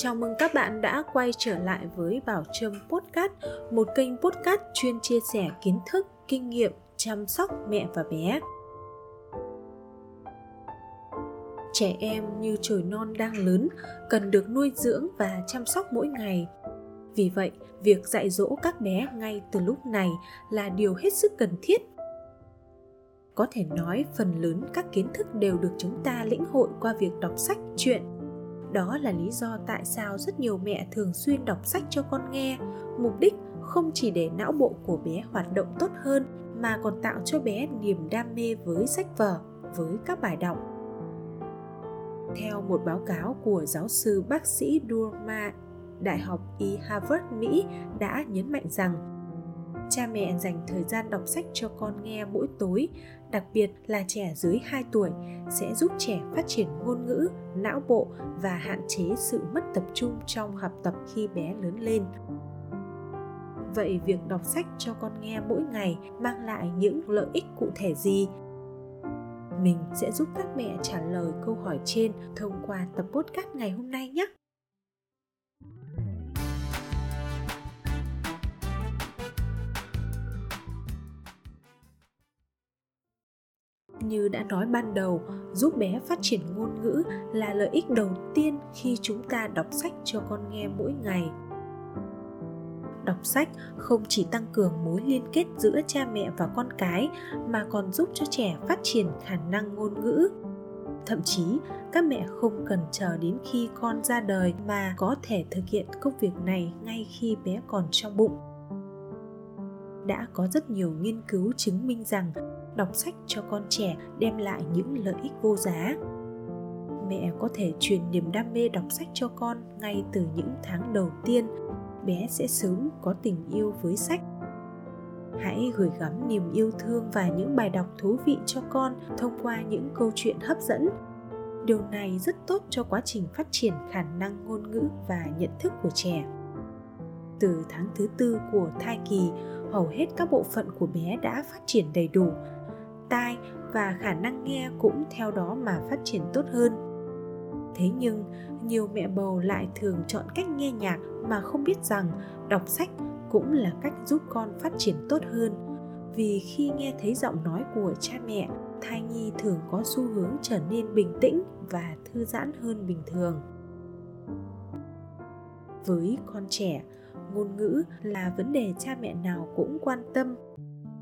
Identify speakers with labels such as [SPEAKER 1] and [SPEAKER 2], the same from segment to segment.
[SPEAKER 1] Chào mừng các bạn đã quay trở lại với Bảo Trâm Podcast, một kênh podcast chuyên chia sẻ kiến thức, kinh nghiệm chăm sóc mẹ và bé. Trẻ em như trời non đang lớn, cần được nuôi dưỡng và chăm sóc mỗi ngày. Vì vậy, việc dạy dỗ các bé ngay từ lúc này là điều hết sức cần thiết có thể nói phần lớn các kiến thức đều được chúng ta lĩnh hội qua việc đọc sách truyện đó là lý do tại sao rất nhiều mẹ thường xuyên đọc sách cho con nghe. Mục đích không chỉ để não bộ của bé hoạt động tốt hơn mà còn tạo cho bé niềm đam mê với sách vở với các bài đọc. Theo một báo cáo của giáo sư bác sĩ Durma Đại học Y Harvard Mỹ đã nhấn mạnh rằng cha mẹ dành thời gian đọc sách cho con nghe mỗi tối, đặc biệt là trẻ dưới 2 tuổi, sẽ giúp trẻ phát triển ngôn ngữ, não bộ và hạn chế sự mất tập trung trong học tập khi bé lớn lên. Vậy việc đọc sách cho con nghe mỗi ngày mang lại những lợi ích cụ thể gì? Mình sẽ giúp các mẹ trả lời câu hỏi trên thông qua tập podcast ngày hôm nay nhé. Như đã nói ban đầu, giúp bé phát triển ngôn ngữ là lợi ích đầu tiên khi chúng ta đọc sách cho con nghe mỗi ngày. Đọc sách không chỉ tăng cường mối liên kết giữa cha mẹ và con cái, mà còn giúp cho trẻ phát triển khả năng ngôn ngữ. Thậm chí, các mẹ không cần chờ đến khi con ra đời mà có thể thực hiện công việc này ngay khi bé còn trong bụng. Đã có rất nhiều nghiên cứu chứng minh rằng đọc sách cho con trẻ đem lại những lợi ích vô giá. Mẹ có thể truyền niềm đam mê đọc sách cho con ngay từ những tháng đầu tiên. Bé sẽ sớm có tình yêu với sách. Hãy gửi gắm niềm yêu thương và những bài đọc thú vị cho con thông qua những câu chuyện hấp dẫn. Điều này rất tốt cho quá trình phát triển khả năng ngôn ngữ và nhận thức của trẻ. Từ tháng thứ tư của thai kỳ, hầu hết các bộ phận của bé đã phát triển đầy đủ tai và khả năng nghe cũng theo đó mà phát triển tốt hơn. Thế nhưng, nhiều mẹ bầu lại thường chọn cách nghe nhạc mà không biết rằng đọc sách cũng là cách giúp con phát triển tốt hơn. Vì khi nghe thấy giọng nói của cha mẹ, thai nhi thường có xu hướng trở nên bình tĩnh và thư giãn hơn bình thường. Với con trẻ, ngôn ngữ là vấn đề cha mẹ nào cũng quan tâm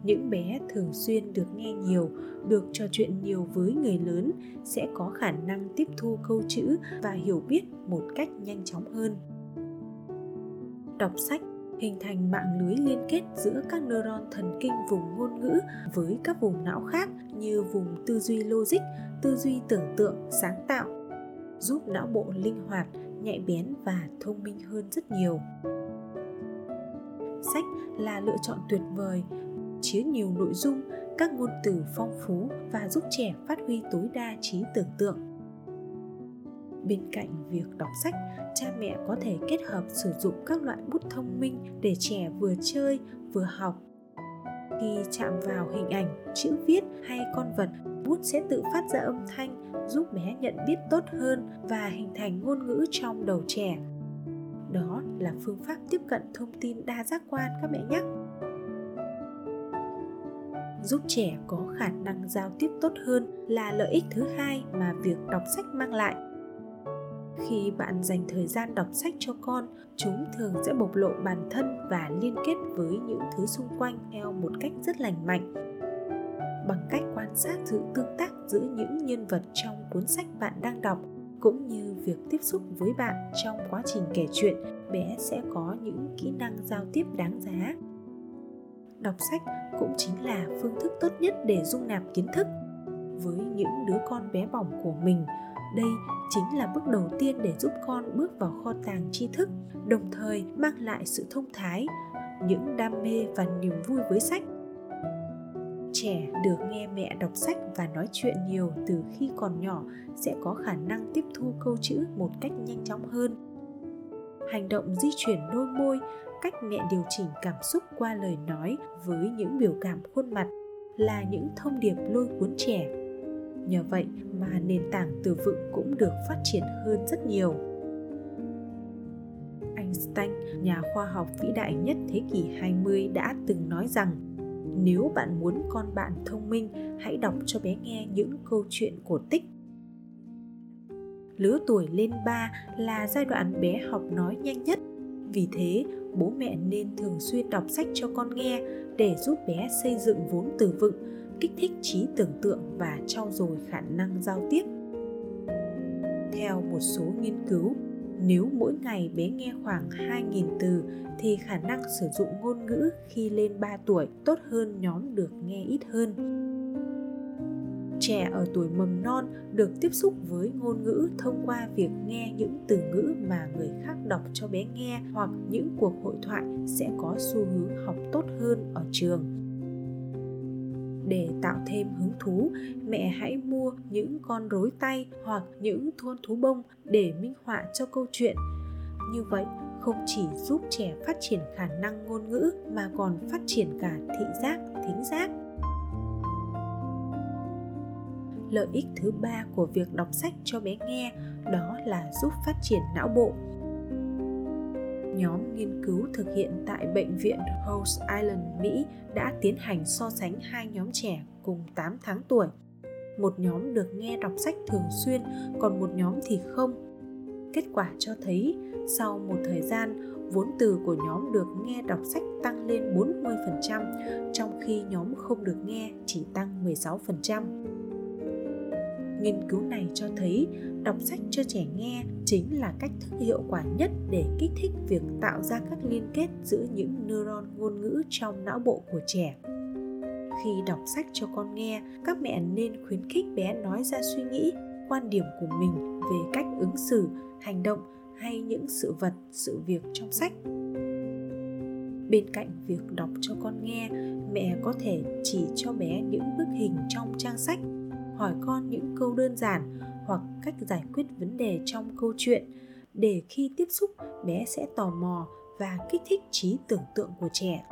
[SPEAKER 1] những bé thường xuyên được nghe nhiều được trò chuyện nhiều với người lớn sẽ có khả năng tiếp thu câu chữ và hiểu biết một cách nhanh chóng hơn đọc sách hình thành mạng lưới liên kết giữa các neuron thần kinh vùng ngôn ngữ với các vùng não khác như vùng tư duy logic, tư duy tưởng tượng, sáng tạo, giúp não bộ linh hoạt, nhạy bén và thông minh hơn rất nhiều. Sách là lựa chọn tuyệt vời chứa nhiều nội dung, các ngôn từ phong phú và giúp trẻ phát huy tối đa trí tưởng tượng. Bên cạnh việc đọc sách, cha mẹ có thể kết hợp sử dụng các loại bút thông minh để trẻ vừa chơi vừa học. Khi chạm vào hình ảnh, chữ viết hay con vật, bút sẽ tự phát ra âm thanh giúp bé nhận biết tốt hơn và hình thành ngôn ngữ trong đầu trẻ. Đó là phương pháp tiếp cận thông tin đa giác quan các mẹ nhắc giúp trẻ có khả năng giao tiếp tốt hơn là lợi ích thứ hai mà việc đọc sách mang lại. Khi bạn dành thời gian đọc sách cho con, chúng thường sẽ bộc lộ bản thân và liên kết với những thứ xung quanh theo một cách rất lành mạnh. Bằng cách quan sát sự tương tác giữa những nhân vật trong cuốn sách bạn đang đọc, cũng như việc tiếp xúc với bạn trong quá trình kể chuyện, bé sẽ có những kỹ năng giao tiếp đáng giá. Đọc sách cũng chính là phương thức tốt nhất để dung nạp kiến thức. Với những đứa con bé bỏng của mình, đây chính là bước đầu tiên để giúp con bước vào kho tàng tri thức, đồng thời mang lại sự thông thái, những đam mê và niềm vui với sách. Trẻ được nghe mẹ đọc sách và nói chuyện nhiều từ khi còn nhỏ sẽ có khả năng tiếp thu câu chữ một cách nhanh chóng hơn. Hành động di chuyển đôi môi cách mẹ điều chỉnh cảm xúc qua lời nói với những biểu cảm khuôn mặt là những thông điệp lôi cuốn trẻ nhờ vậy mà nền tảng từ vựng cũng được phát triển hơn rất nhiều Einstein, nhà khoa học vĩ đại nhất thế kỷ 20 đã từng nói rằng nếu bạn muốn con bạn thông minh, hãy đọc cho bé nghe những câu chuyện cổ tích. Lứa tuổi lên 3 là giai đoạn bé học nói nhanh nhất. Vì thế, bố mẹ nên thường xuyên đọc sách cho con nghe để giúp bé xây dựng vốn từ vựng, kích thích trí tưởng tượng và trau dồi khả năng giao tiếp. Theo một số nghiên cứu, nếu mỗi ngày bé nghe khoảng 2.000 từ thì khả năng sử dụng ngôn ngữ khi lên 3 tuổi tốt hơn nhóm được nghe ít hơn. Trẻ ở tuổi mầm non được tiếp xúc với ngôn ngữ thông qua việc nghe những từ ngữ mà người khác đọc cho bé nghe hoặc những cuộc hội thoại sẽ có xu hướng học tốt hơn ở trường. Để tạo thêm hứng thú, mẹ hãy mua những con rối tay hoặc những thôn thú bông để minh họa cho câu chuyện. Như vậy, không chỉ giúp trẻ phát triển khả năng ngôn ngữ mà còn phát triển cả thị giác, thính giác lợi ích thứ ba của việc đọc sách cho bé nghe đó là giúp phát triển não bộ nhóm nghiên cứu thực hiện tại Bệnh viện Rhode Island, Mỹ đã tiến hành so sánh hai nhóm trẻ cùng 8 tháng tuổi. Một nhóm được nghe đọc sách thường xuyên, còn một nhóm thì không. Kết quả cho thấy, sau một thời gian, vốn từ của nhóm được nghe đọc sách tăng lên 40%, trong khi nhóm không được nghe chỉ tăng 16%. Nghiên cứu này cho thấy đọc sách cho trẻ nghe chính là cách thức hiệu quả nhất để kích thích việc tạo ra các liên kết giữa những neuron ngôn ngữ trong não bộ của trẻ. Khi đọc sách cho con nghe, các mẹ nên khuyến khích bé nói ra suy nghĩ, quan điểm của mình về cách ứng xử, hành động hay những sự vật, sự việc trong sách. Bên cạnh việc đọc cho con nghe, mẹ có thể chỉ cho bé những bức hình trong trang sách hỏi con những câu đơn giản hoặc cách giải quyết vấn đề trong câu chuyện, để khi tiếp xúc, bé sẽ tò mò và kích thích trí tưởng tượng của trẻ.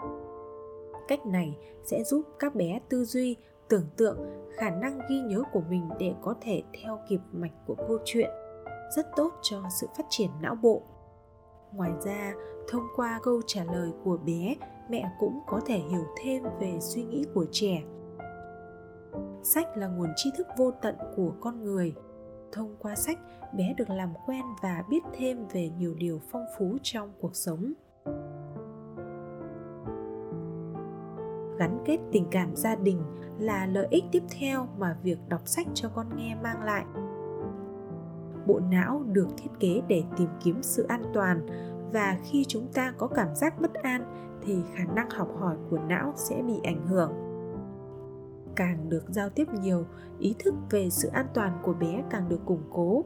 [SPEAKER 1] Cách này sẽ giúp các bé tư duy, tưởng tượng khả năng ghi nhớ của mình để có thể theo kịp mạch của câu chuyện, rất tốt cho sự phát triển não bộ. Ngoài ra, thông qua câu trả lời của bé, mẹ cũng có thể hiểu thêm về suy nghĩ của trẻ sách là nguồn tri thức vô tận của con người. Thông qua sách, bé được làm quen và biết thêm về nhiều điều phong phú trong cuộc sống. Gắn kết tình cảm gia đình là lợi ích tiếp theo mà việc đọc sách cho con nghe mang lại. Bộ não được thiết kế để tìm kiếm sự an toàn và khi chúng ta có cảm giác bất an thì khả năng học hỏi của não sẽ bị ảnh hưởng càng được giao tiếp nhiều, ý thức về sự an toàn của bé càng được củng cố.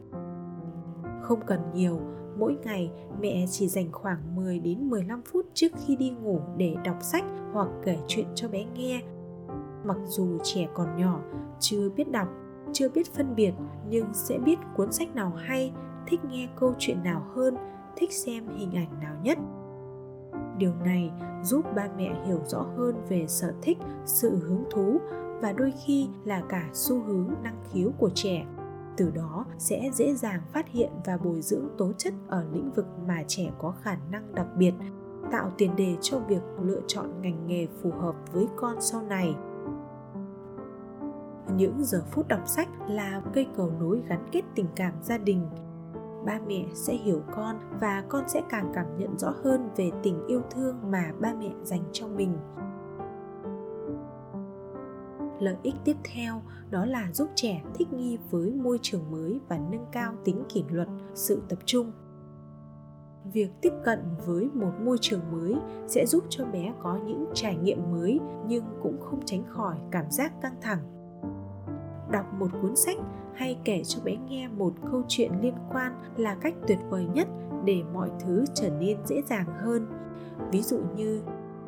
[SPEAKER 1] Không cần nhiều, mỗi ngày mẹ chỉ dành khoảng 10 đến 15 phút trước khi đi ngủ để đọc sách hoặc kể chuyện cho bé nghe. Mặc dù trẻ còn nhỏ, chưa biết đọc, chưa biết phân biệt nhưng sẽ biết cuốn sách nào hay, thích nghe câu chuyện nào hơn, thích xem hình ảnh nào nhất điều này giúp ba mẹ hiểu rõ hơn về sở thích sự hứng thú và đôi khi là cả xu hướng năng khiếu của trẻ. Từ đó sẽ dễ dàng phát hiện và bồi dưỡng tố chất ở lĩnh vực mà trẻ có khả năng đặc biệt, tạo tiền đề cho việc lựa chọn ngành nghề phù hợp với con sau này. Những giờ phút đọc sách là cây cầu nối gắn kết tình cảm gia đình. Ba mẹ sẽ hiểu con và con sẽ càng cảm nhận rõ hơn về tình yêu thương mà ba mẹ dành cho mình lợi ích tiếp theo đó là giúp trẻ thích nghi với môi trường mới và nâng cao tính kỷ luật, sự tập trung. Việc tiếp cận với một môi trường mới sẽ giúp cho bé có những trải nghiệm mới nhưng cũng không tránh khỏi cảm giác căng thẳng. Đọc một cuốn sách hay kể cho bé nghe một câu chuyện liên quan là cách tuyệt vời nhất để mọi thứ trở nên dễ dàng hơn. Ví dụ như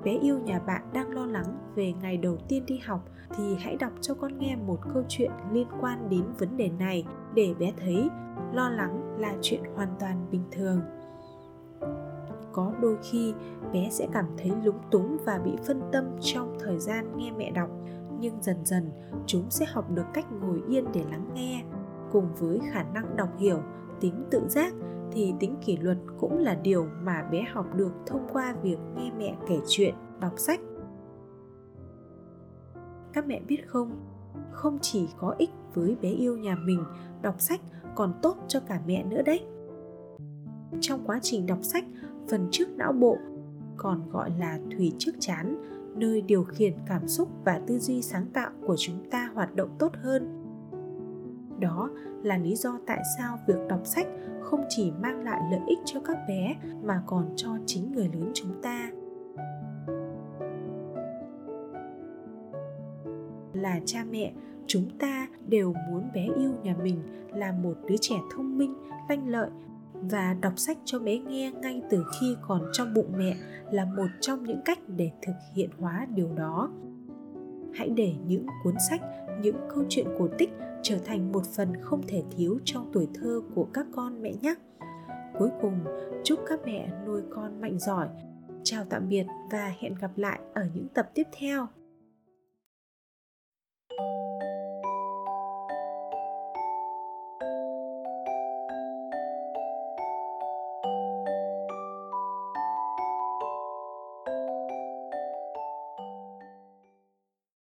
[SPEAKER 1] bé yêu nhà bạn đang lo lắng về ngày đầu tiên đi học thì hãy đọc cho con nghe một câu chuyện liên quan đến vấn đề này để bé thấy lo lắng là chuyện hoàn toàn bình thường. Có đôi khi, bé sẽ cảm thấy lúng túng và bị phân tâm trong thời gian nghe mẹ đọc, nhưng dần dần, chúng sẽ học được cách ngồi yên để lắng nghe, cùng với khả năng đọc hiểu, tính tự giác thì tính kỷ luật cũng là điều mà bé học được thông qua việc nghe mẹ kể chuyện, đọc sách. Các mẹ biết không không chỉ có ích với bé yêu nhà mình, đọc sách còn tốt cho cả mẹ nữa đấy. Trong quá trình đọc sách, phần trước não bộ, còn gọi là thùy trước chán, nơi điều khiển cảm xúc và tư duy sáng tạo của chúng ta hoạt động tốt hơn đó là lý do tại sao việc đọc sách không chỉ mang lại lợi ích cho các bé mà còn cho chính người lớn chúng ta. Là cha mẹ, chúng ta đều muốn bé yêu nhà mình là một đứa trẻ thông minh, lanh lợi và đọc sách cho bé nghe ngay từ khi còn trong bụng mẹ là một trong những cách để thực hiện hóa điều đó. Hãy để những cuốn sách, những câu chuyện cổ tích trở thành một phần không thể thiếu trong tuổi thơ của các con mẹ nhé. Cuối cùng, chúc các mẹ nuôi con mạnh giỏi. Chào tạm biệt và hẹn gặp lại ở những tập tiếp theo.